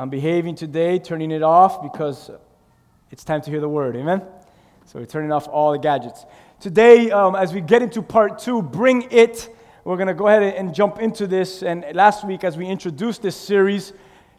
I'm behaving today, turning it off because it's time to hear the word. Amen? So we're turning off all the gadgets. Today, um, as we get into part two, bring it. We're going to go ahead and jump into this. And last week, as we introduced this series,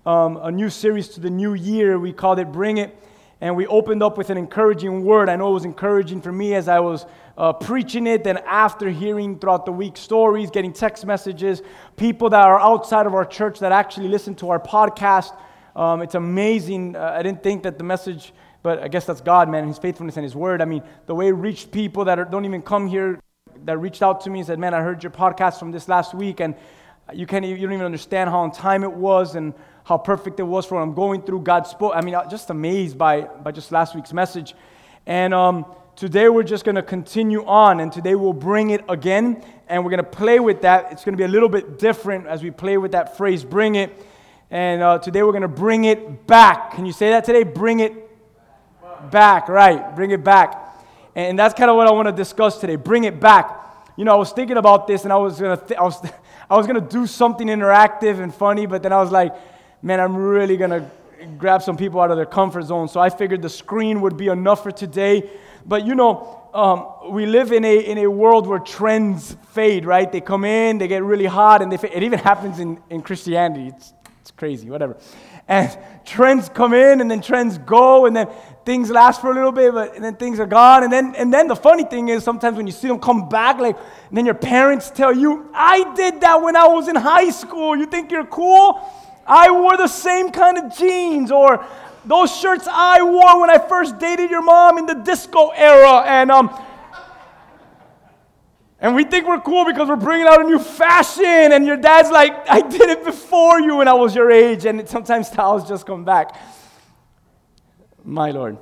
um, a new series to the new year, we called it Bring It. And we opened up with an encouraging word. I know it was encouraging for me as I was uh, preaching it, then after hearing throughout the week stories, getting text messages, people that are outside of our church that actually listen to our podcast um, it's amazing. Uh, I didn't think that the message, but I guess that's God, man, His faithfulness and His word. I mean, the way reached people that are, don't even come here, that reached out to me and said, man, I heard your podcast from this last week, and you, can't, you don't even understand how on time it was and how perfect it was for what I'm going through. God spoke. I mean, I'm just amazed by, by just last week's message. And um, today we're just going to continue on, and today we'll bring it again, and we're going to play with that. It's going to be a little bit different as we play with that phrase, bring it. And uh, today we're going to bring it back. Can you say that today? Bring it back, right? Bring it back. And that's kind of what I want to discuss today. Bring it back. You know, I was thinking about this and I was going to th- I was I was going to do something interactive and funny, but then I was like, man, I'm really going to grab some people out of their comfort zone. So I figured the screen would be enough for today. But you know, um, we live in a, in a world where trends fade, right? They come in, they get really hot, and they. It even happens in, in Christianity. It's, it's crazy, whatever. And trends come in and then trends go and then things last for a little bit, but and then things are gone. And then and then the funny thing is sometimes when you see them come back, like then your parents tell you, I did that when I was in high school. You think you're cool? I wore the same kind of jeans or those shirts I wore when I first dated your mom in the disco era. And um, and we think we're cool because we're bringing out a new fashion, and your dad's like, I did it before you when I was your age, and sometimes styles just come back. My Lord.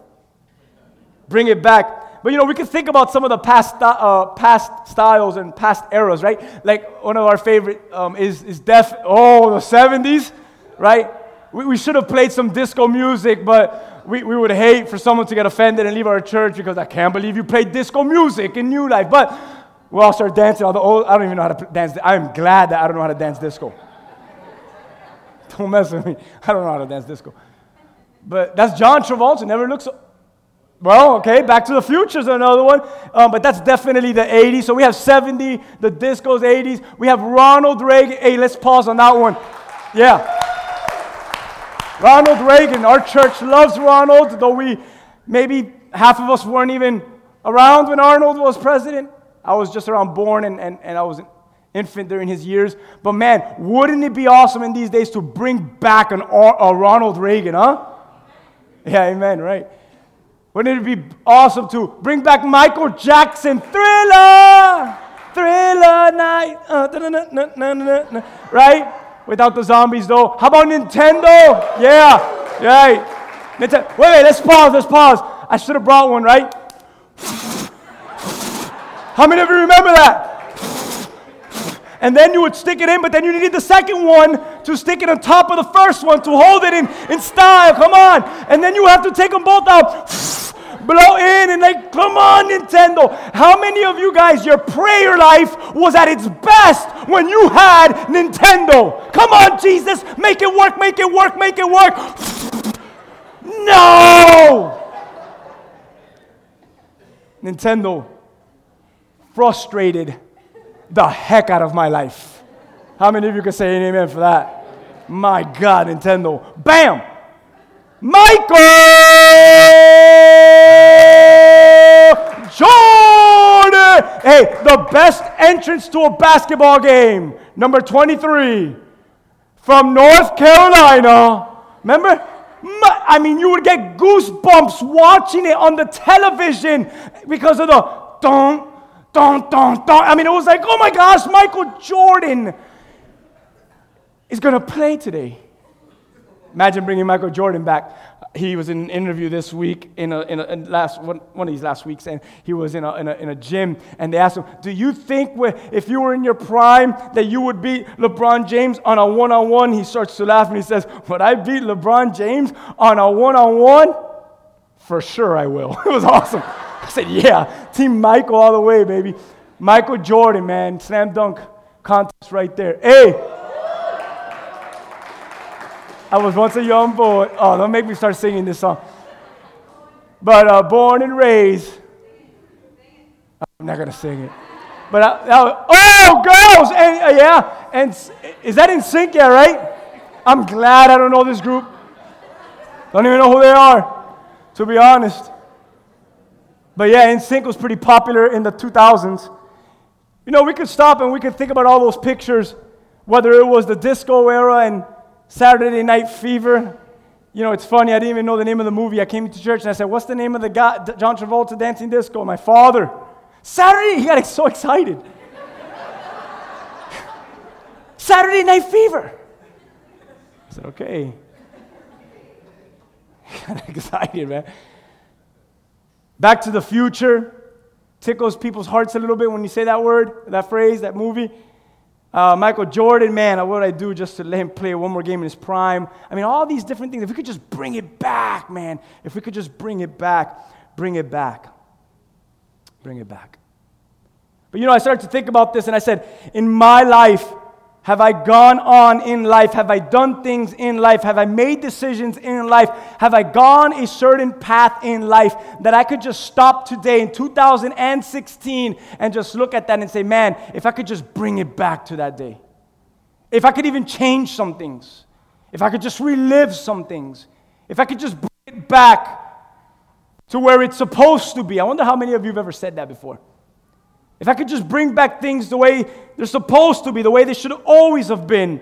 Bring it back. But you know, we can think about some of the past, uh, past styles and past eras, right? Like one of our favorite um, is, is Def, oh, the 70s, right? We, we should have played some disco music, but we, we would hate for someone to get offended and leave our church because I can't believe you played disco music in New Life. But we all start dancing. Although I don't even know how to dance. I'm glad that I don't know how to dance disco. don't mess with me. I don't know how to dance disco. But that's John Travolta. Never looks. So, well, okay, Back to the Future is another one, um, but that's definitely the 80s. So we have 70, the disco's 80s. We have Ronald Reagan. Hey, let's pause on that one. Yeah. Ronald Reagan. Our church loves Ronald, though we maybe half of us weren't even around when Arnold was president. I was just around born and, and, and I was an infant during his years. But man, wouldn't it be awesome in these days to bring back an, a Ronald Reagan, huh? Yeah, amen, right? Wouldn't it be awesome to bring back Michael Jackson, Thriller, Thriller Night, uh, na, na, na, right? Without the zombies, though. How about Nintendo? Yeah, right. Nintendo. Wait, wait, let's pause, let's pause. I should have brought one, right? How many of you remember that? And then you would stick it in, but then you needed the second one to stick it on top of the first one to hold it in, in style. Come on. And then you have to take them both out, blow in, and like, come on, Nintendo. How many of you guys, your prayer life was at its best when you had Nintendo? Come on, Jesus. Make it work, make it work, make it work. No! Nintendo frustrated the heck out of my life. How many of you can say an amen for that? My God, Nintendo. Bam! Michael Jordan! Hey, the best entrance to a basketball game, number 23, from North Carolina. Remember? I mean, you would get goosebumps watching it on the television because of the don't dun, dun, dun. I mean, it was like, oh my gosh, Michael Jordan is going to play today. Imagine bringing Michael Jordan back. He was in an interview this week in a, in a in last one, one of these last weeks, and he was in a, in a, in a gym, and they asked him, "Do you think if you were in your prime that you would beat LeBron James on a one-on-one?" He starts to laugh and he says, "Would I beat LeBron James on a one-on-one? For sure, I will." It was awesome. I said, yeah, Team Michael all the way, baby. Michael Jordan, man, slam dunk contest right there. Hey. I was once a young boy. Oh, don't make me start singing this song. But uh, born and raised. I'm not gonna sing it. But I, I, oh, girls, and uh, yeah, and is that NSYNC? Yeah, right. I'm glad I don't know this group. Don't even know who they are, to be honest. But yeah, NSYNC was pretty popular in the 2000s. You know, we could stop and we could think about all those pictures, whether it was the disco era and Saturday Night Fever. You know, it's funny, I didn't even know the name of the movie. I came to church and I said, What's the name of the guy, John Travolta dancing disco? My father. Saturday, he got so excited. Saturday Night Fever. I said, Okay. He got excited, man. Back to the future tickles people's hearts a little bit when you say that word, that phrase, that movie. Uh, Michael Jordan, man, what would I do just to let him play one more game in his prime? I mean, all these different things. If we could just bring it back, man. If we could just bring it back, bring it back. Bring it back. But you know, I started to think about this and I said, in my life, have I gone on in life? Have I done things in life? Have I made decisions in life? Have I gone a certain path in life that I could just stop today in 2016 and just look at that and say, man, if I could just bring it back to that day? If I could even change some things? If I could just relive some things? If I could just bring it back to where it's supposed to be? I wonder how many of you have ever said that before. If I could just bring back things the way they're supposed to be, the way they should always have been.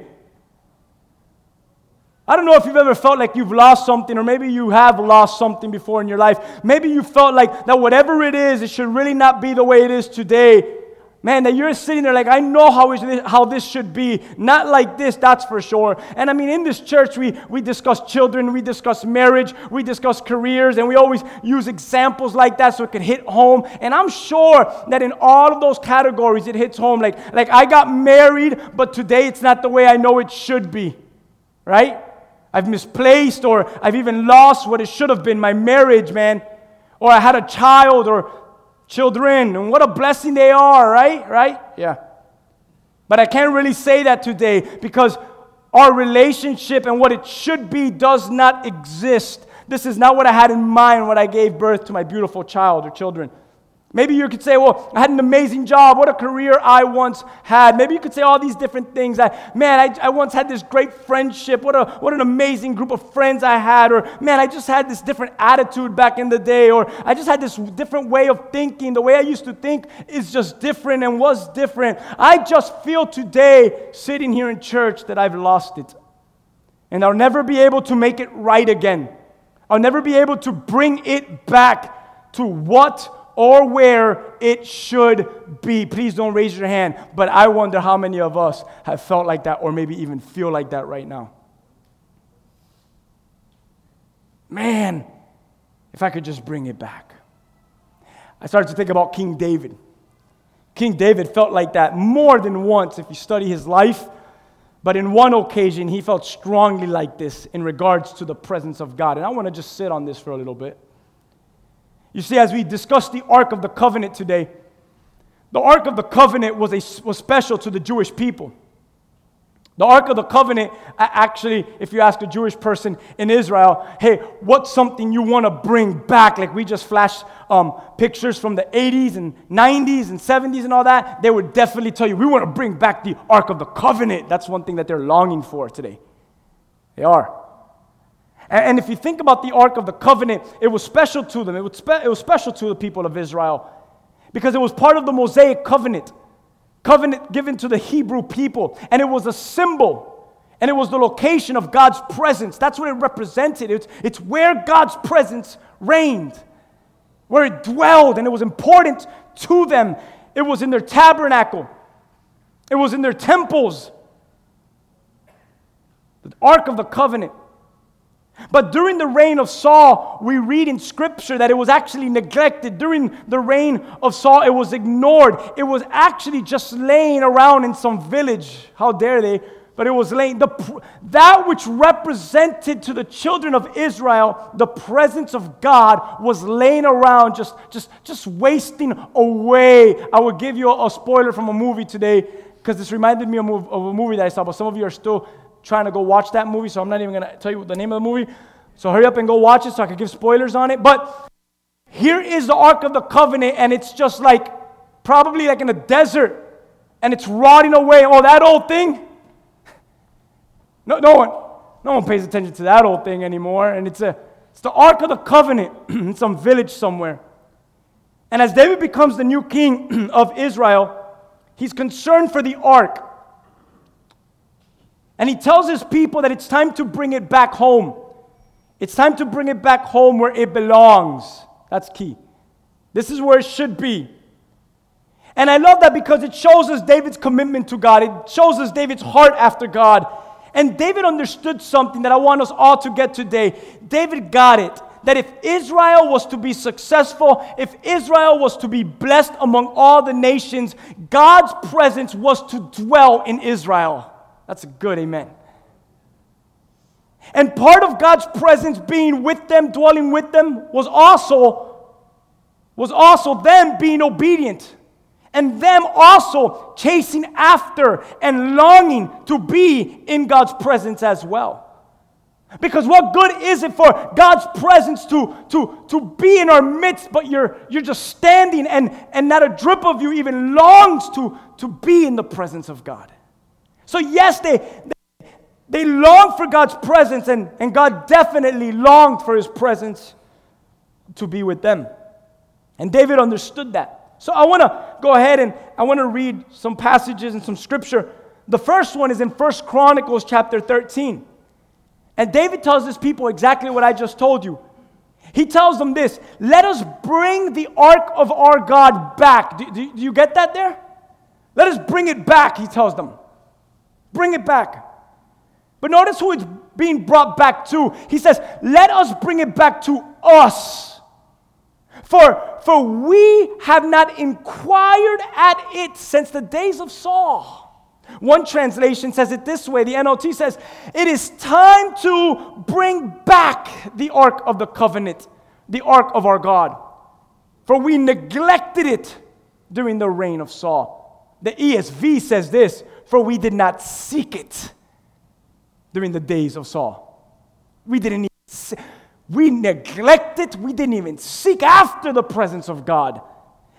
I don't know if you've ever felt like you've lost something, or maybe you have lost something before in your life. Maybe you felt like that whatever it is, it should really not be the way it is today. Man, that you're sitting there like, I know how, this, how this should be. Not like this, that's for sure. And I mean, in this church, we, we discuss children, we discuss marriage, we discuss careers, and we always use examples like that so it can hit home. And I'm sure that in all of those categories, it hits home. Like, like I got married, but today it's not the way I know it should be. Right? I've misplaced, or I've even lost what it should have been my marriage, man. Or I had a child, or children, and what a blessing they are, right? Right? Yeah. But I can't really say that today because our relationship and what it should be does not exist. This is not what I had in mind when I gave birth to my beautiful child or children. Maybe you could say, well, I had an amazing job. What a career I once had. Maybe you could say all these different things. I, man, I, I once had this great friendship. What, a, what an amazing group of friends I had. Or, man, I just had this different attitude back in the day. Or, I just had this different way of thinking. The way I used to think is just different and was different. I just feel today, sitting here in church, that I've lost it. And I'll never be able to make it right again. I'll never be able to bring it back to what or where it should be. Please don't raise your hand, but I wonder how many of us have felt like that or maybe even feel like that right now. Man, if I could just bring it back. I started to think about King David. King David felt like that more than once if you study his life. But in one occasion, he felt strongly like this in regards to the presence of God. And I want to just sit on this for a little bit. You see, as we discuss the Ark of the Covenant today, the Ark of the Covenant was, a, was special to the Jewish people. The Ark of the Covenant, actually, if you ask a Jewish person in Israel, hey, what's something you want to bring back? Like we just flashed um, pictures from the 80s and 90s and 70s and all that, they would definitely tell you, we want to bring back the Ark of the Covenant. That's one thing that they're longing for today. They are. And if you think about the Ark of the Covenant, it was special to them. It was, spe- it was special to the people of Israel because it was part of the Mosaic covenant, covenant given to the Hebrew people. And it was a symbol and it was the location of God's presence. That's what it represented. It's, it's where God's presence reigned, where it dwelled, and it was important to them. It was in their tabernacle, it was in their temples. The Ark of the Covenant but during the reign of Saul, we read in scripture that it was actually neglected. During the reign of Saul, it was ignored. It was actually just laying around in some village. How dare they? But it was laying. The, that which represented to the children of Israel the presence of God was laying around, just, just, just wasting away. I will give you a, a spoiler from a movie today because this reminded me of, of a movie that I saw, but some of you are still trying to go watch that movie, so I'm not even going to tell you the name of the movie. So hurry up and go watch it so I can give spoilers on it. But here is the Ark of the Covenant, and it's just like probably like in a desert, and it's rotting away. Oh, that old thing? No, no one, no one pays attention to that old thing anymore. And it's a it's the Ark of the Covenant in some village somewhere. And as David becomes the new king of Israel, he's concerned for the ark. And he tells his people that it's time to bring it back home. It's time to bring it back home where it belongs. That's key. This is where it should be. And I love that because it shows us David's commitment to God. It shows us David's heart after God. And David understood something that I want us all to get today. David got it that if Israel was to be successful, if Israel was to be blessed among all the nations, God's presence was to dwell in Israel. That's a good amen. And part of God's presence being with them, dwelling with them, was also was also them being obedient and them also chasing after and longing to be in God's presence as well. Because what good is it for God's presence to, to, to be in our midst, but you're, you're just standing and, and not a drip of you even longs to, to be in the presence of God? So, yes, they, they, they long for God's presence, and, and God definitely longed for his presence to be with them. And David understood that. So, I want to go ahead and I want to read some passages and some scripture. The first one is in First Chronicles chapter 13. And David tells his people exactly what I just told you. He tells them this Let us bring the ark of our God back. Do, do, do, you get that there? Let us bring it back, he tells them. Bring it back. But notice who it's being brought back to. He says, Let us bring it back to us. For, for we have not inquired at it since the days of Saul. One translation says it this way the NLT says, It is time to bring back the Ark of the Covenant, the Ark of our God. For we neglected it during the reign of Saul. The ESV says this, For we did not seek it during the days of Saul. We didn't even, we neglected, we didn't even seek after the presence of God.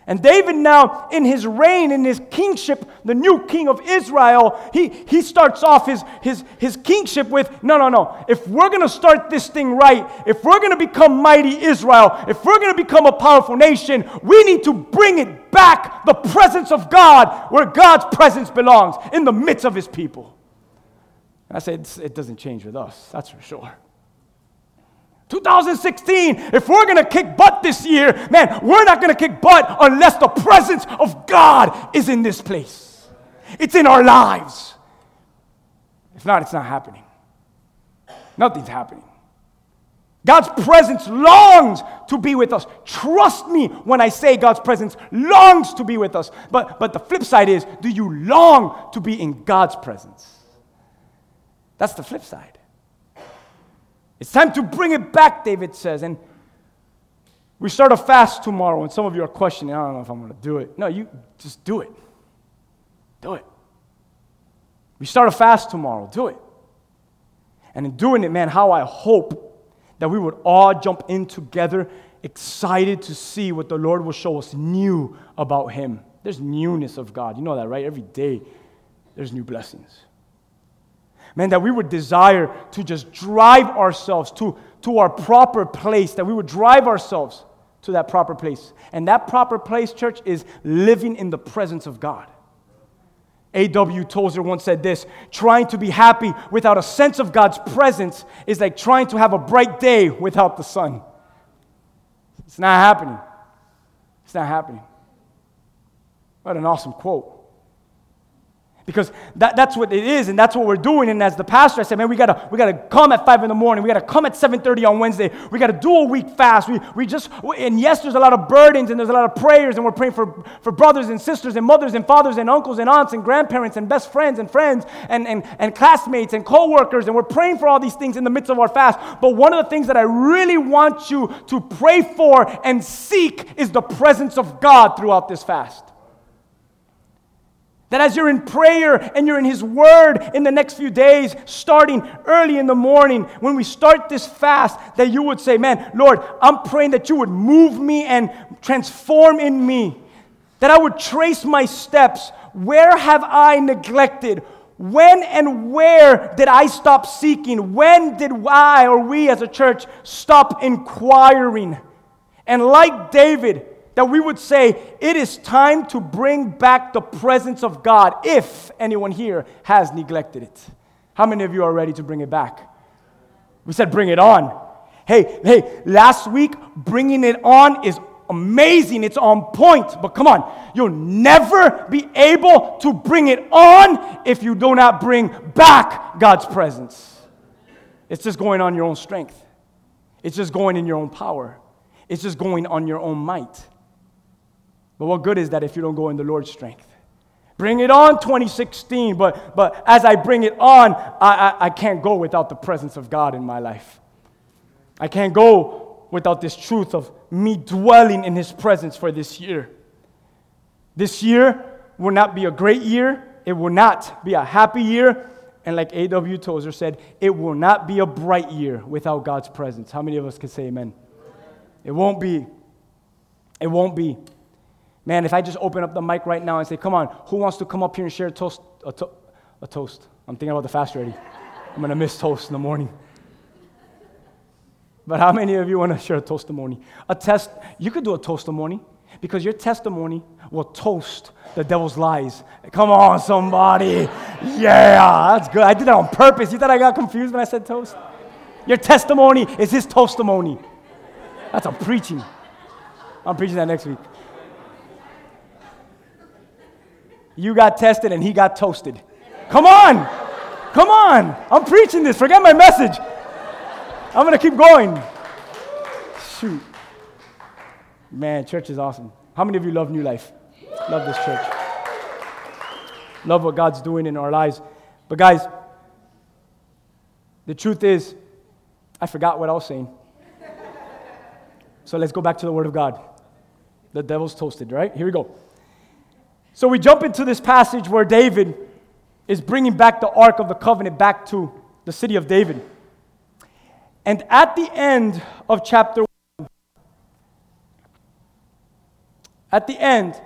And David, now in his reign, in his kingship, the new king of Israel, he, he starts off his, his, his kingship with no, no, no. If we're going to start this thing right, if we're going to become mighty Israel, if we're going to become a powerful nation, we need to bring it back the presence of God where God's presence belongs in the midst of his people. And I said, it doesn't change with us, that's for sure. 2016, if we're gonna kick butt this year, man, we're not gonna kick butt unless the presence of God is in this place. It's in our lives. If not, it's not happening. Nothing's happening. God's presence longs to be with us. Trust me when I say God's presence longs to be with us. But, but the flip side is do you long to be in God's presence? That's the flip side. It's time to bring it back, David says. And we start a fast tomorrow, and some of you are questioning, I don't know if I'm going to do it. No, you just do it. Do it. We start a fast tomorrow. Do it. And in doing it, man, how I hope that we would all jump in together, excited to see what the Lord will show us new about Him. There's newness of God. You know that, right? Every day, there's new blessings. Man, that we would desire to just drive ourselves to, to our proper place, that we would drive ourselves to that proper place. And that proper place, church, is living in the presence of God. A.W. Tozer once said this trying to be happy without a sense of God's presence is like trying to have a bright day without the sun. It's not happening. It's not happening. What an awesome quote because that, that's what it is and that's what we're doing. And as the pastor i said man we gotta we gotta come at 5 in the morning. We gotta come at 7.30 on wednesday. We gotta do a week fast. We, we just and yes there's a lot of burdens and there's a lot of prayers and we're praying for, for brothers and sisters and mothers and fathers and uncles and aunts and grandparents and best friends and friends and, and, and classmates and co-workers and we're praying for all these things in the midst of our fast. But one of the things that i really want you to pray for and seek is the presence of god throughout this fast That as you're in prayer and you're in His Word in the next few days, starting early in the morning, when we start this fast, that you would say, Man, Lord, I'm praying that you would move me and transform in me. That I would trace my steps. Where have I neglected? When and where did I stop seeking? When did I or we as a church stop inquiring? And like David, that we would say, it is time to bring back the presence of God if anyone here has neglected it. How many of you are ready to bring it back? We said, bring it on. Hey, hey, last week, bringing it on is amazing. It's on point. But come on, you'll never be able to bring it on if you do not bring back God's presence. It's just going on your own strength, it's just going in your own power, it's just going on your own might. But what good is that if you don't go in the Lord's strength? Bring it on 2016, but, but as I bring it on, I, I, I can't go without the presence of God in my life. I can't go without this truth of me dwelling in His presence for this year. This year will not be a great year, it will not be a happy year, and like A.W. Tozer said, it will not be a bright year without God's presence. How many of us can say amen? It won't be. It won't be. Man, if I just open up the mic right now and say, come on, who wants to come up here and share a toast? A, to- a toast. I'm thinking about the fast already. I'm going to miss toast in the morning. But how many of you want to share a testimony? A test, you could do a testimony because your testimony will toast the devil's lies. Come on, somebody. Yeah, that's good. I did that on purpose. You thought I got confused when I said toast? Your testimony is his testimony. That's a preaching. I'm preaching that next week. You got tested and he got toasted. Come on. Come on. I'm preaching this. Forget my message. I'm going to keep going. Shoot. Man, church is awesome. How many of you love New Life? Love this church. Love what God's doing in our lives. But, guys, the truth is, I forgot what I was saying. So let's go back to the Word of God. The devil's toasted, right? Here we go. So we jump into this passage where David is bringing back the Ark of the Covenant back to the city of David. And at the end of chapter 1, at the end,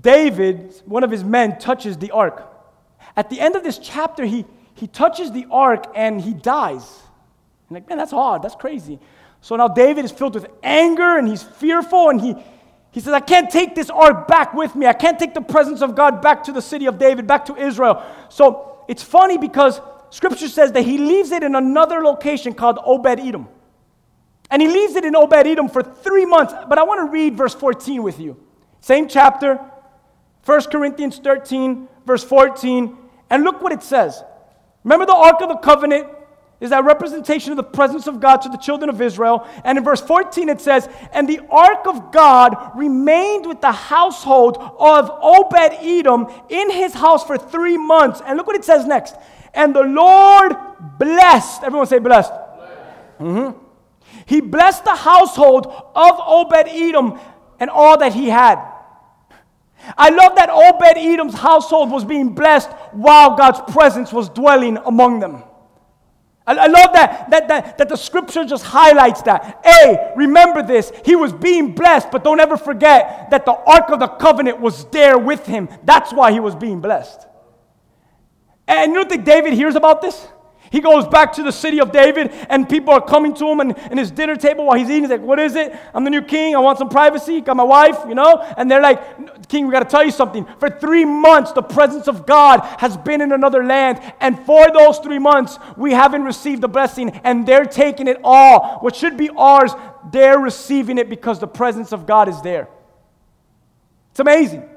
David, one of his men, touches the ark. At the end of this chapter, he, he touches the ark and he dies. And like, man, that's odd. That's crazy. So now David is filled with anger and he's fearful and he, he says, I can't take this ark back with me. I can't take the presence of God back to the city of David, back to Israel. So it's funny because scripture says that he leaves it in another location called Obed Edom. And he leaves it in Obed Edom for three months. But I want to read verse 14 with you. Same chapter, 1 Corinthians 13, verse 14. And look what it says. Remember the Ark of the Covenant is that representation of the presence of God to the children of Israel. And in verse 14 it says, And the ark of God remained with the household of Obed Edom in his house for three months. And look what it says next. And the Lord blessed, everyone say blessed. blessed. Mm-hmm. He blessed the household of Obed Edom and all that he had. I love that Obed Edom's household was being blessed while God's presence was dwelling among them. I, love that, that, that, that the scripture just highlights that. A, remember this. He was being blessed, but don't ever forget that the Ark of the Covenant was there with him. That's why he was being blessed. And you don't think David hears about this? He goes back to the city of David, and people are coming to him and, and his dinner table while he's eating. He's like, What is it? I'm the new king. I want some privacy. Got my wife, you know? And they're like, King, we got to tell you something. For three months, the presence of God has been in another land. And for those three months, we haven't received the blessing, and they're taking it all. What should be ours, they're receiving it because the presence of God is there. It's amazing.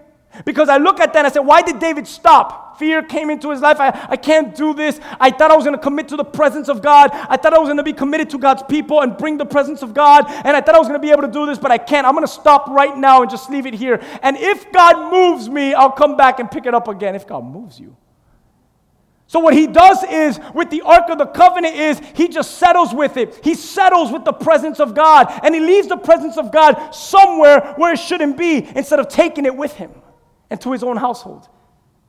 Because I look at that and I say, Why did David stop? Fear came into his life. I, I can't do this. I thought I was going to commit to the presence of God. I thought I was going to be committed to God's people and bring the presence of God. And I thought I was going to be able to do this, but I can't. I'm going to stop right now and just leave it here. And if God moves me, I'll come back and pick it up again. If God moves you. So what he does is with the Ark of the Covenant is he just settles with it. He settles with the presence of God and he leaves the presence of God somewhere where it shouldn't be instead of taking it with him. And to his own household.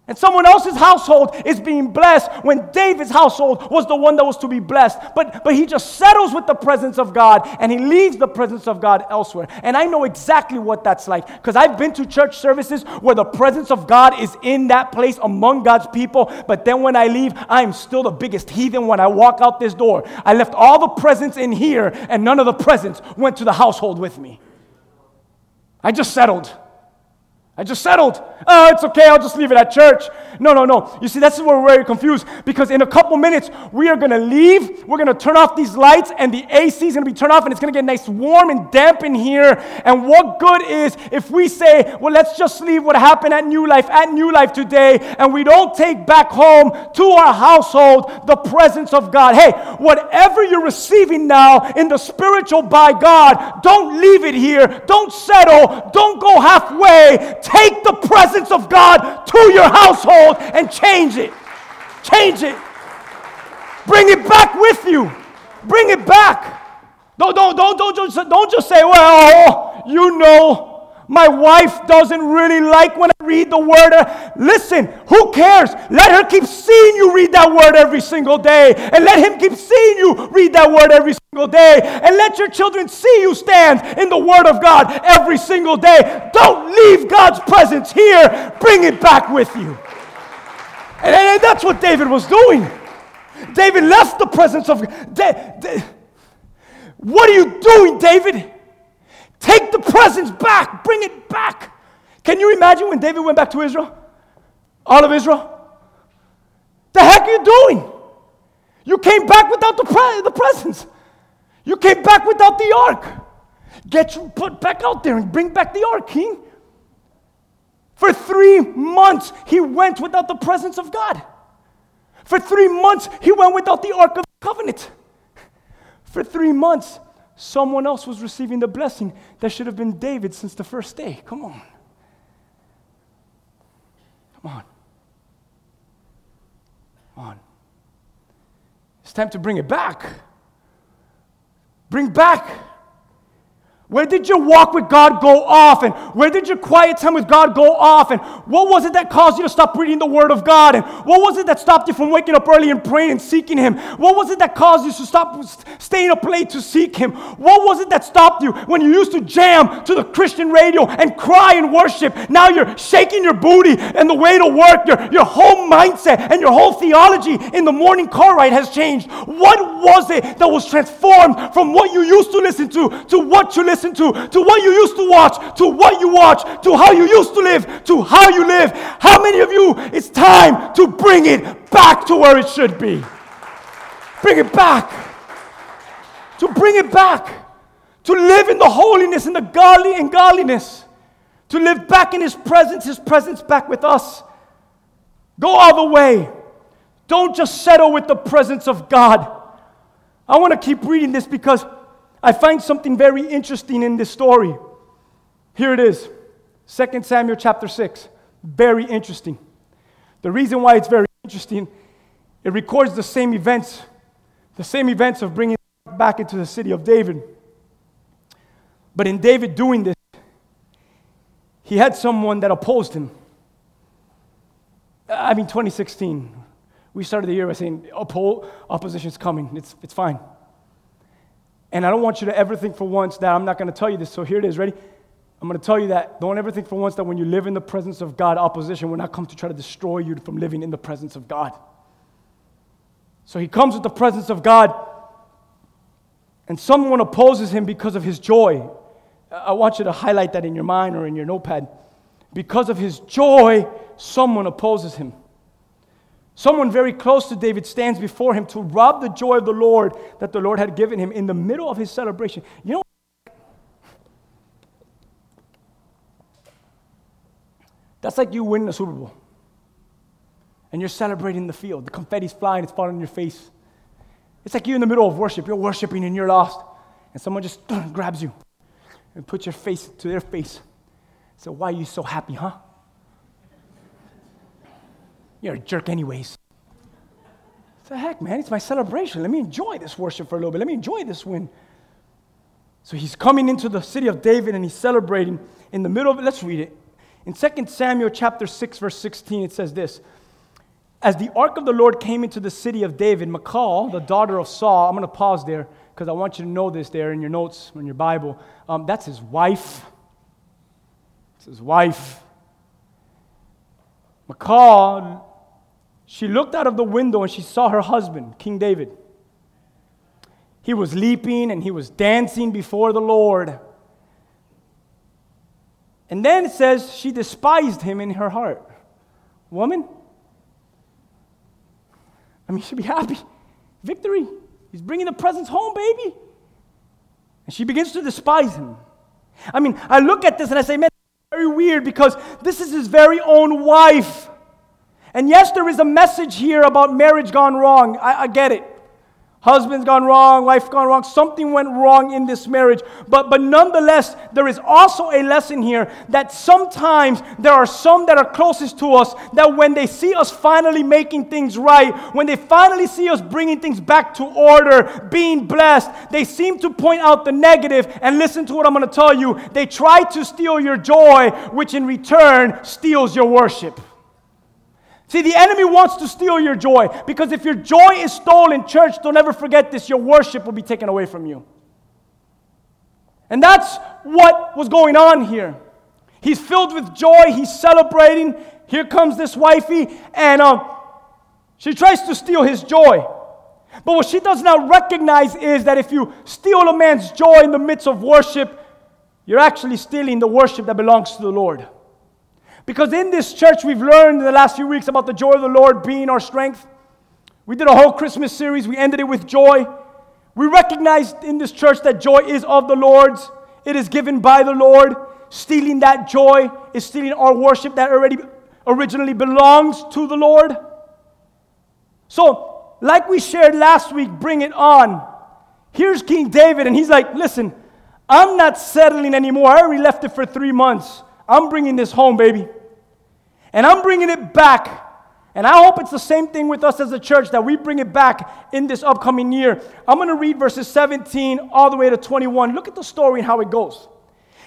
And someone else's household is being blessed when David's household was the one that was to be blessed. But, but he just settles with the presence of God and he leaves the presence of God elsewhere. And I know exactly what that's like because I've been to church services where the presence of God is in that place among God's people. But then when I leave, I'm still the biggest heathen when I walk out this door. I left all the presence in here and none of the presence went to the household with me. I just settled. I just settled. Oh, it's okay, I'll just leave it at church. No, no, no. You see, that's where we're very confused because in a couple minutes, we are going to leave. We're going to turn off these lights, and the AC is going to be turned off, and it's going to get nice, warm, and damp in here. And what good is if we say, well, let's just leave what happened at New Life, at New Life today, and we don't take back home to our household the presence of God? Hey, whatever you're receiving now in the spiritual by God, don't leave it here. Don't settle. Don't go halfway Take the presence of God to your household and change it. Change it. Bring it back with you. Bring it back. Don't, don't, don't, don't, just, don't just say, well, you know. My wife doesn't really like when I read the word. Uh, listen, who cares? Let her keep seeing you read that word every single day. And let him keep seeing you read that word every single day. And let your children see you stand in the word of God every single day. Don't leave God's presence here. Bring it back with you. And, and that's what David was doing. David left the presence of God. What are you doing, David? Take the presence back, bring it back. Can you imagine when David went back to Israel? All of Israel? The heck are you doing? You came back without the, pre- the presence. You came back without the ark. Get you put back out there and bring back the ark, king. For three months, he went without the presence of God. For three months, he went without the ark of the covenant. For three months, someone else was receiving the blessing that should have been David since the first day. Come on. Come on. Come on. It's time to bring it back. Bring back where did your walk with God go off? And where did your quiet time with God go off? And what was it that caused you to stop reading the Word of God? And what was it that stopped you from waking up early and praying and seeking Him? What was it that caused you to stop staying up late to seek Him? What was it that stopped you when you used to jam to the Christian radio and cry and worship? Now you're shaking your booty and the way to work, your, your whole mindset and your whole theology in the morning car ride has changed. What was it that was transformed from what you used to listen to to what you listen listen to, to what you used to watch, to what you watch, to how you used to live, to how you live. How many of you, it's time to bring it back to where it should be? Bring it back. To bring it back. To live in the holiness and the godly and godliness. To live back in His presence, His presence back with us. Go all the way. Don't just settle with the presence of God. I want to keep reading this because I find something very interesting in this story. Here it is 2 Samuel chapter 6. Very interesting. The reason why it's very interesting, it records the same events, the same events of bringing back into the city of David. But in David doing this, he had someone that opposed him. I mean, 2016, we started the year by saying, opposition's coming, it's, it's fine. And I don't want you to ever think for once that I'm not going to tell you this. So here it is. Ready? I'm going to tell you that don't ever think for once that when you live in the presence of God, opposition will not come to try to destroy you from living in the presence of God. So he comes with the presence of God, and someone opposes him because of his joy. I want you to highlight that in your mind or in your notepad. Because of his joy, someone opposes him. Someone very close to David stands before him to rob the joy of the Lord that the Lord had given him in the middle of his celebration. You know, that's like you winning the Super Bowl. And you're celebrating the field. The confetti's flying, it's falling on your face. It's like you're in the middle of worship. You're worshiping and you're lost. And someone just grabs you and puts your face to their face. So, why are you so happy, huh? You're a jerk, anyways. the heck, man? It's my celebration. Let me enjoy this worship for a little bit. Let me enjoy this win. So he's coming into the city of David and he's celebrating in the middle of it. Let's read it. In 2 Samuel chapter 6, verse 16, it says this. As the ark of the Lord came into the city of David, Michal, the daughter of Saul, I'm going to pause there because I want you to know this there in your notes, in your Bible. Um, that's his wife. It's his wife. Michal, she looked out of the window and she saw her husband, King David. He was leaping and he was dancing before the Lord. And then it says she despised him in her heart. Woman? I mean, you should be happy. Victory. He's bringing the presence home, baby. And she begins to despise him. I mean, I look at this and I say, man, very weird because this is his very own wife. And yes, there is a message here about marriage gone wrong. I, I get it. Husband's gone wrong, wife gone wrong, something went wrong in this marriage. But, but nonetheless, there is also a lesson here that sometimes there are some that are closest to us that when they see us finally making things right, when they finally see us bringing things back to order, being blessed, they seem to point out the negative. And listen to what I'm going to tell you they try to steal your joy, which in return steals your worship. See, the enemy wants to steal your joy because if your joy is stolen, church, don't ever forget this, your worship will be taken away from you. And that's what was going on here. He's filled with joy, he's celebrating. Here comes this wifey, and uh, she tries to steal his joy. But what she does not recognize is that if you steal a man's joy in the midst of worship, you're actually stealing the worship that belongs to the Lord. Because in this church, we've learned in the last few weeks about the joy of the Lord being our strength. We did a whole Christmas series, we ended it with joy. We recognized in this church that joy is of the Lord's, it is given by the Lord. Stealing that joy is stealing our worship that already originally belongs to the Lord. So, like we shared last week, bring it on. Here's King David, and he's like, Listen, I'm not settling anymore. I already left it for three months. I'm bringing this home, baby. And I'm bringing it back. And I hope it's the same thing with us as a church that we bring it back in this upcoming year. I'm going to read verses 17 all the way to 21. Look at the story and how it goes.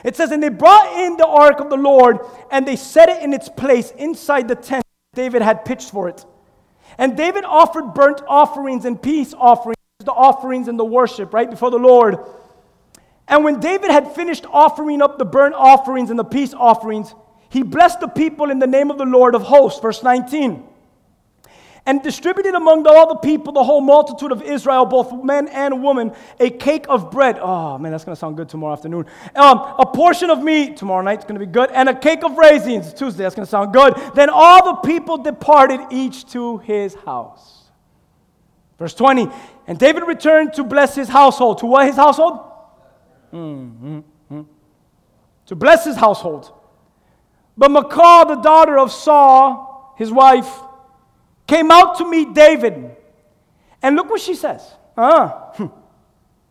It says, And they brought in the ark of the Lord, and they set it in its place inside the tent David had pitched for it. And David offered burnt offerings and peace offerings, the offerings and the worship, right, before the Lord. And when David had finished offering up the burnt offerings and the peace offerings, he blessed the people in the name of the Lord of hosts, verse 19, and distributed among all the people, the whole multitude of Israel, both men and women, a cake of bread. Oh, man, that's going to sound good tomorrow afternoon. Um, a portion of meat, tomorrow night, it's going to be good, and a cake of raisins, Tuesday, that's going to sound good. Then all the people departed, each to his house. Verse 20, and David returned to bless his household. To what his household? Mm-hmm. To bless his household. But Michal, the daughter of Saul, his wife, came out to meet David. And look what she says. Ah,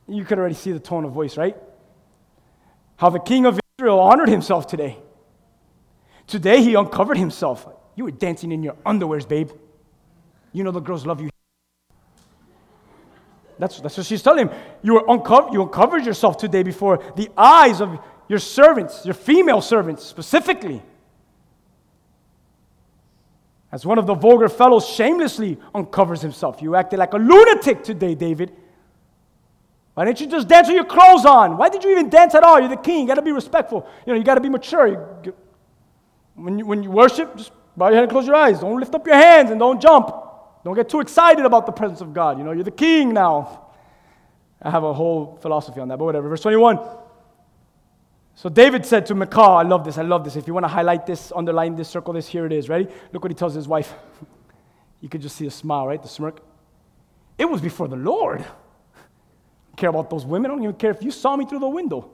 you could already see the tone of voice, right? How the king of Israel honored himself today. Today he uncovered himself. You were dancing in your underwears, babe. You know the girls love you. That's, that's what she's telling him. You, unco- you uncovered yourself today before the eyes of your servants, your female servants specifically. As one of the vulgar fellows shamelessly uncovers himself. You acted like a lunatic today, David. Why didn't you just dance with your clothes on? Why did you even dance at all? You're the king. You got to be respectful. You know, you got to be mature. You, when, you, when you worship, just bow your head and close your eyes. Don't lift up your hands and don't jump. Don't get too excited about the presence of God. You know, you're the king now. I have a whole philosophy on that, but whatever. Verse 21. So David said to Michal, I love this, I love this. If you want to highlight this, underline this, circle this, here it is. Ready? Look what he tells his wife. you could just see a smile, right? The smirk. It was before the Lord. care about those women. I don't even care if you saw me through the window.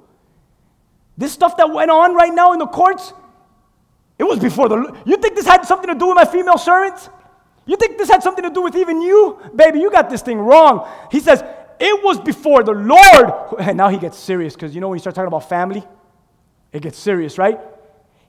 This stuff that went on right now in the courts, it was before the You think this had something to do with my female servants? You think this had something to do with even you? Baby, you got this thing wrong. He says, It was before the Lord. And now he gets serious because you know when you start talking about family, it gets serious, right?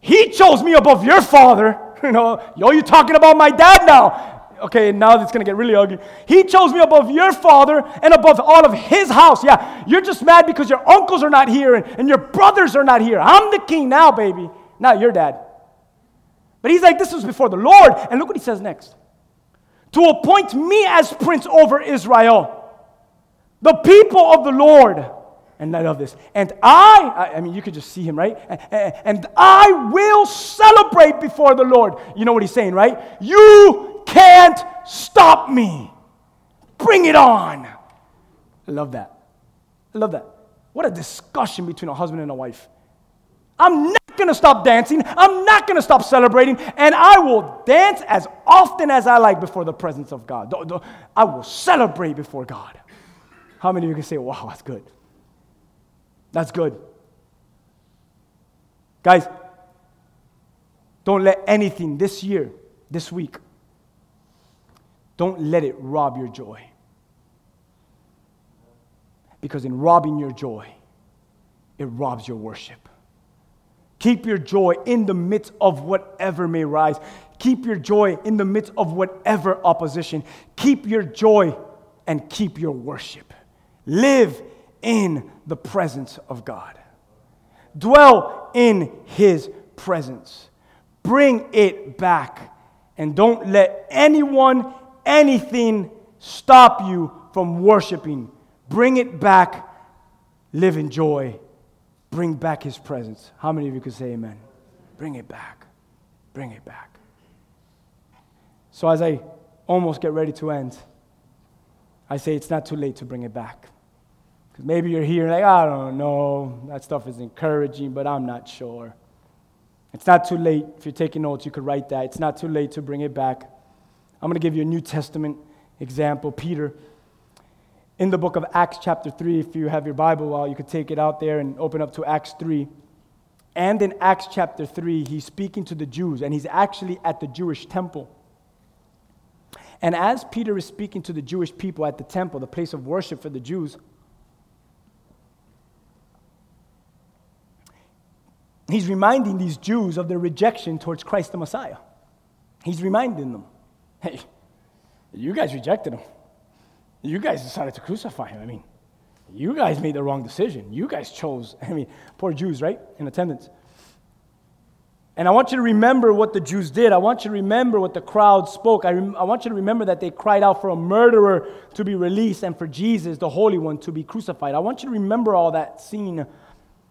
He chose me above your father. You know, yo, you talking about my dad now. Okay, now it's gonna get really ugly. He chose me above your father and above all of his house. Yeah, you're just mad because your uncles are not here and, and your brothers are not here. I'm the king now, baby. Not your dad. But he's like, this was before the Lord. And look what he says next to appoint me as prince over Israel, the people of the Lord. And I love this. And I, I mean, you could just see him, right? And I will celebrate before the Lord. You know what he's saying, right? You can't stop me. Bring it on. I love that. I love that. What a discussion between a husband and a wife. I'm not going to stop dancing. I'm not going to stop celebrating. And I will dance as often as I like before the presence of God. I will celebrate before God. How many of you can say, wow, that's good? That's good. Guys, don't let anything this year, this week, don't let it rob your joy. Because in robbing your joy, it robs your worship. Keep your joy in the midst of whatever may rise. Keep your joy in the midst of whatever opposition. Keep your joy and keep your worship. Live in the presence of God. Dwell in His presence. Bring it back. And don't let anyone, anything stop you from worshiping Bring it back. Live in joy. Bring back his presence. How many of you could say amen? Bring it back. Bring it back. So, as I almost get ready to end, I say it's not too late to bring it back. Because maybe you're here like, I don't know, that stuff is encouraging, but I'm not sure. It's not too late. If you're taking notes, you could write that. It's not too late to bring it back. I'm going to give you a New Testament example. Peter in the book of Acts, chapter 3. If you have your Bible, well, you could take it out there and open up to Acts 3. And in Acts chapter 3, he's speaking to the Jews, and he's actually at the Jewish temple. And as Peter is speaking to the Jewish people at the temple, the place of worship for the Jews, he's reminding these Jews of their rejection towards Christ the Messiah. He's reminding them, hey, you guys rejected him. You guys decided to crucify him. I mean, you guys made the wrong decision. You guys chose, I mean, poor Jews, right? In attendance. And I want you to remember what the Jews did. I want you to remember what the crowd spoke. I, rem- I want you to remember that they cried out for a murderer to be released and for Jesus, the Holy One, to be crucified. I want you to remember all that scene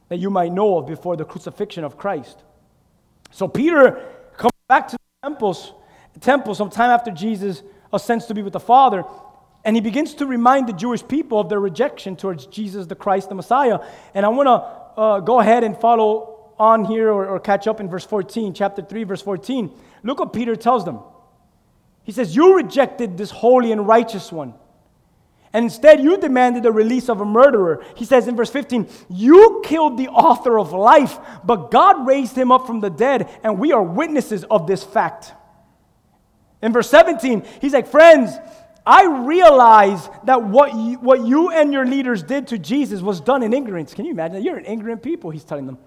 that you might know of before the crucifixion of Christ. So Peter comes back to the temples, temple sometime after Jesus ascends to be with the Father, and he begins to remind the Jewish people of their rejection towards Jesus the Christ, the Messiah. And I want to uh, go ahead and follow on here or, or catch up in verse 14, chapter 3, verse 14. Look what Peter tells them. He says, You rejected this holy and righteous one. And instead, you demanded the release of a murderer. He says in verse 15, You killed the author of life, but God raised him up from the dead, and we are witnesses of this fact. In verse 17, he's like, Friends, I realize that what you, what you and your leaders did to Jesus was done in ignorance. Can you imagine? You're an ignorant people, he's telling them.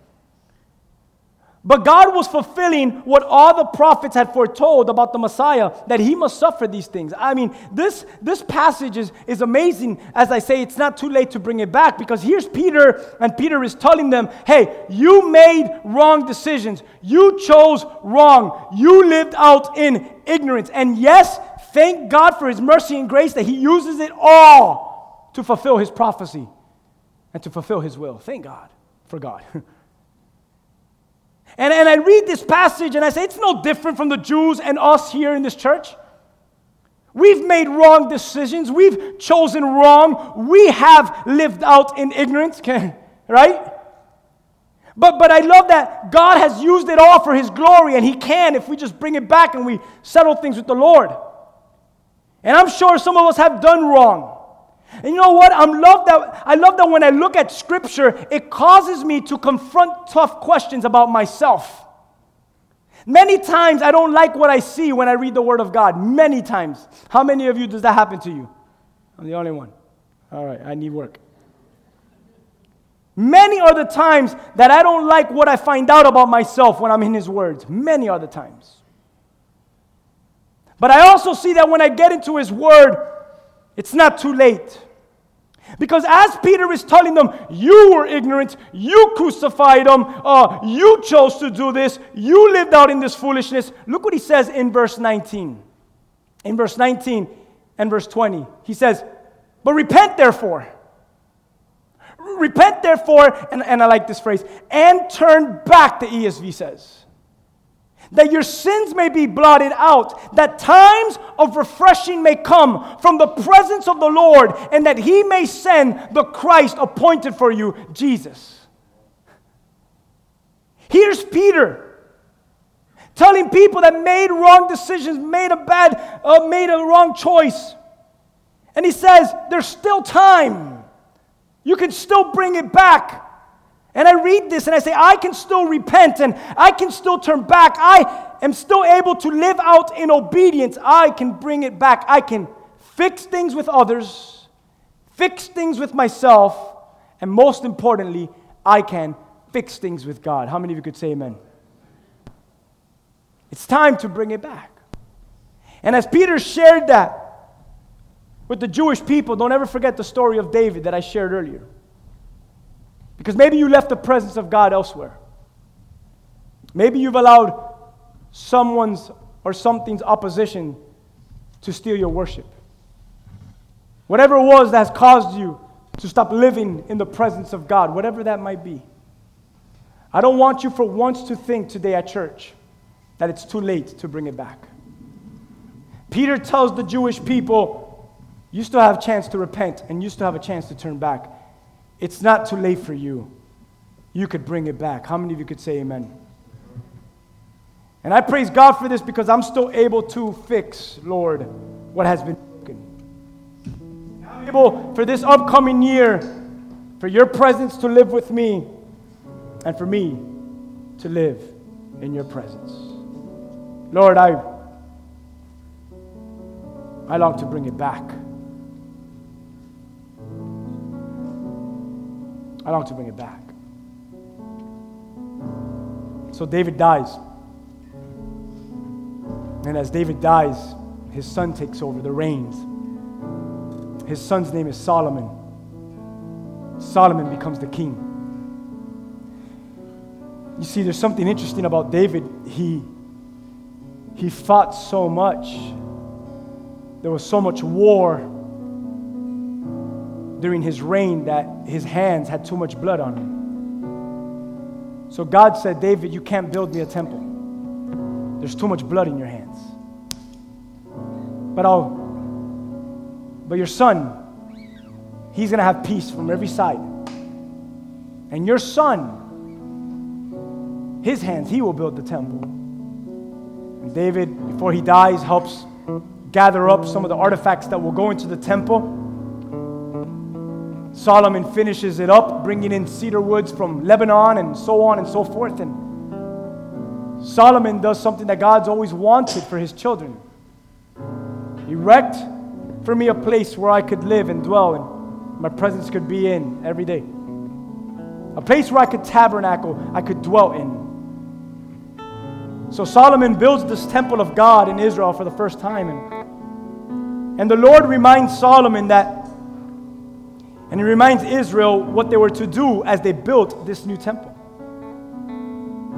But God was fulfilling what all the prophets had foretold about the Messiah, that he must suffer these things. I mean, this, this passage is, is amazing. As I say, it's not too late to bring it back because here's Peter, and Peter is telling them, hey, you made wrong decisions. You chose wrong. You lived out in ignorance. And yes, Thank God for His mercy and grace that He uses it all to fulfill His prophecy and to fulfill His will. Thank God for God. and, and I read this passage and I say, it's no different from the Jews and us here in this church. We've made wrong decisions. We've chosen wrong. We have lived out in ignorance, right? But, but I love that God has used it all for His glory, and He can if we just bring it back and we settle things with the Lord. And I'm sure some of us have done wrong. And you know what? I'm love that, I love that when I look at Scripture, it causes me to confront tough questions about myself. Many times I don't like what I see when I read the Word of God. Many times. How many of you does that happen to you? I'm the only one. All right, I need work. Many are the times that I don't like what I find out about myself when I'm in His words. Many are the times. But I also see that when I get into His Word, it's not too late. Because as Peter is telling them, you were ignorant, you crucified him, uh, you chose to do this, you lived out in this foolishness. Look what he says in verse 19. In verse 19 and verse 20, he says, But repent therefore. Repent therefore, and, and I like this phrase, and turn back, the ESV says that your sins may be blotted out, that times of refreshing may come from the presence of the Lord, and that he may send the Christ appointed for you, Jesus. Here's Peter telling people that made wrong decisions, made a bad, uh, made a wrong choice. And he says, There's still time. You can still bring it back. And I read this and I say, I can still repent and I can still turn back. I am still able to live out in obedience. I can bring it back. I can fix things with others, fix things with myself, and most importantly, I can fix things with God. How many of you could say amen? It's time to bring it back. And as Peter shared that with the Jewish people, don't ever forget the story of David that I shared earlier. Because maybe you left the presence of God elsewhere. Maybe you've allowed someone's or something's opposition to steal your worship. Whatever it was that has caused you to stop living in the presence of God, whatever that might be. I don't want you for once to think today at church that it's too late to bring it back. Peter tells the Jewish people, you still have a chance to repent and you still have a chance to turn back. It's not too late for you. You could bring it back. How many of you could say amen? And I praise God for this because I'm still able to fix, Lord, what has been broken. I'm able for this upcoming year for your presence to live with me and for me to live in your presence. Lord, I, I long to bring it back. I long to bring it back. So David dies. And as David dies, his son takes over the reins. His son's name is Solomon. Solomon becomes the king. You see, there's something interesting about David. He, he fought so much, there was so much war during his reign that his hands had too much blood on them. So God said, David, you can't build me a temple. There's too much blood in your hands. But I'll but your son, he's gonna have peace from every side. And your son, his hands, he will build the temple. And David, before he dies, helps gather up some of the artifacts that will go into the temple. Solomon finishes it up, bringing in cedar woods from Lebanon and so on and so forth. And Solomon does something that God's always wanted for his children. Erect for me a place where I could live and dwell and my presence could be in every day. A place where I could tabernacle, I could dwell in. So Solomon builds this temple of God in Israel for the first time. And, and the Lord reminds Solomon that and he reminds Israel what they were to do as they built this new temple.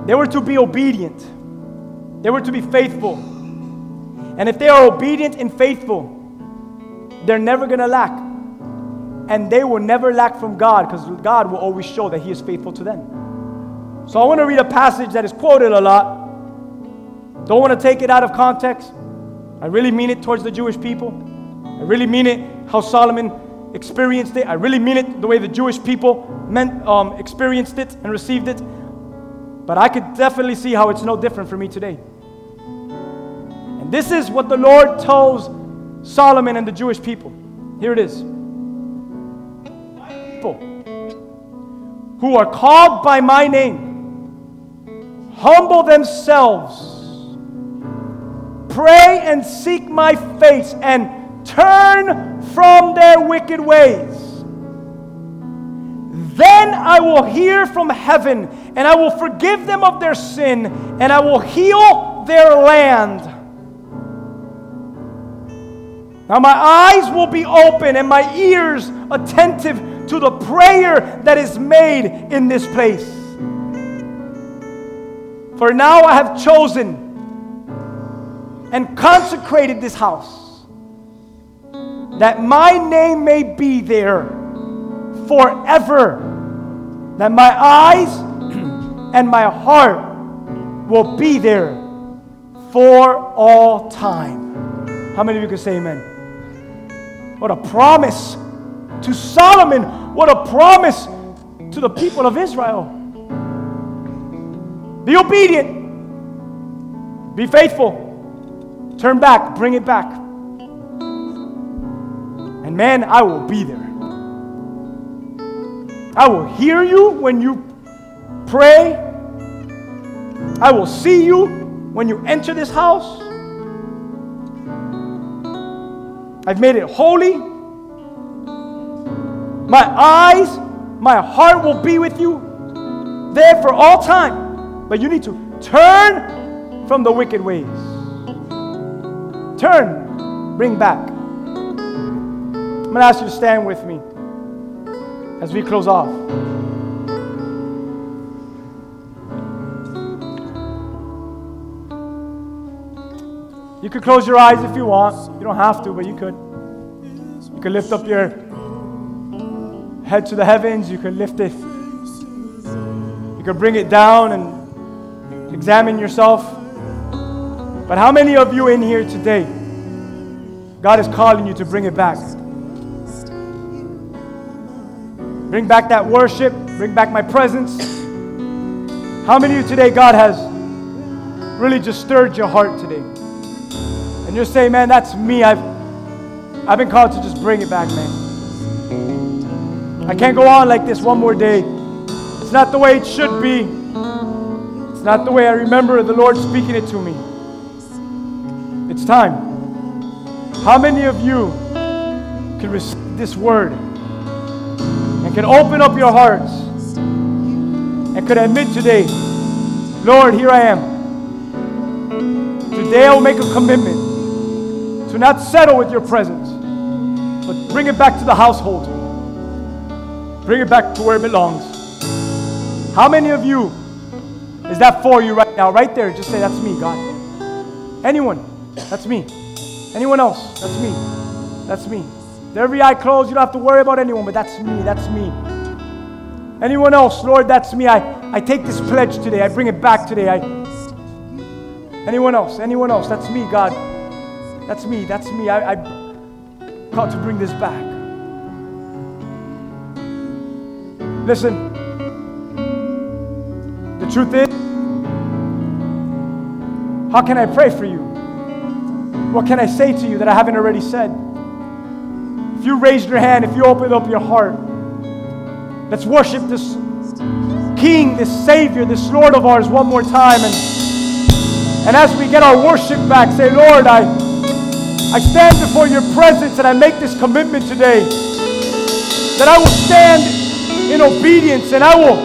They were to be obedient, they were to be faithful. And if they are obedient and faithful, they're never going to lack. And they will never lack from God because God will always show that He is faithful to them. So I want to read a passage that is quoted a lot. Don't want to take it out of context. I really mean it towards the Jewish people. I really mean it how Solomon experienced it. I really mean it the way the Jewish people meant, um, experienced it and received it. But I could definitely see how it's no different for me today. And this is what the Lord tells Solomon and the Jewish people. Here it is. People who are called by my name humble themselves, pray and seek my face, and turn from their wicked ways. Then I will hear from heaven, and I will forgive them of their sin, and I will heal their land. Now my eyes will be open and my ears attentive to the prayer that is made in this place. For now I have chosen and consecrated this house that my name may be there forever, that my eyes and my heart will be there for all time. How many of you can say amen? What a promise to Solomon. What a promise to the people of Israel. Be obedient. Be faithful. Turn back. Bring it back. Man, I will be there. I will hear you when you pray. I will see you when you enter this house. I've made it holy. My eyes, my heart will be with you there for all time. But you need to turn from the wicked ways. Turn, bring back. I'm going to ask you to stand with me as we close off. You could close your eyes if you want. You don't have to, but you could. You could lift up your head to the heavens. You could lift it. You could bring it down and examine yourself. But how many of you in here today, God is calling you to bring it back? Bring back that worship. Bring back my presence. How many of you today, God has really just stirred your heart today? And you're saying, man, that's me. I've, I've been called to just bring it back, man. I can't go on like this one more day. It's not the way it should be. It's not the way I remember the Lord speaking it to me. It's time. How many of you can receive this word can open up your hearts and could admit today, Lord, here I am. Today I will make a commitment to not settle with your presence, but bring it back to the household. Bring it back to where it belongs. How many of you is that for you right now? Right there, just say, That's me, God. Anyone, that's me. Anyone else, that's me. That's me. With every eye closed, you don't have to worry about anyone, but that's me, that's me. Anyone else, Lord, that's me. I, I take this pledge today. I bring it back today. I, anyone else, anyone else, that's me, God. That's me. That's me. I, I called to bring this back. Listen, the truth is, how can I pray for you? What can I say to you that I haven't already said? You raised your hand, if you opened up your heart, let's worship this King, this Savior, this Lord of ours one more time. And, and as we get our worship back, say, Lord, I, I stand before your presence and I make this commitment today that I will stand in obedience and I will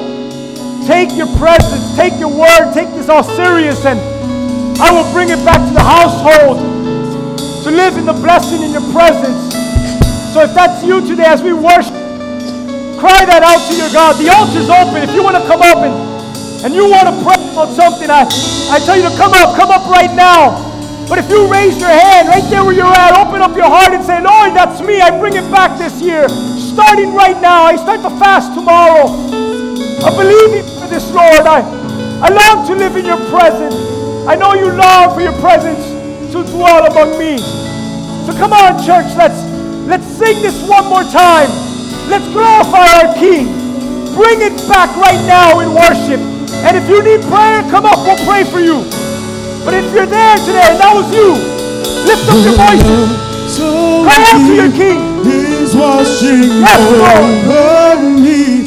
take your presence, take your word, take this all serious, and I will bring it back to the household to live in the blessing in your presence. So if that's you today as we worship, cry that out to your God. The altar's open. If you want to come up and, and you want to pray about something, I, I tell you to come up, come up right now. But if you raise your hand right there where you're at, open up your heart and say, Lord, that's me. I bring it back this year. Starting right now. I start the fast tomorrow. I believe for this, Lord. I, I long to live in your presence. I know you long for your presence to dwell among me. So come on, church, let's let's sing this one more time. Let's glorify our King. Bring it back right now in worship. And if you need prayer, come up, we'll pray for you. But if you're there today and that was you, lift up your voices. So Cry out to your King. is washing Yes, over me.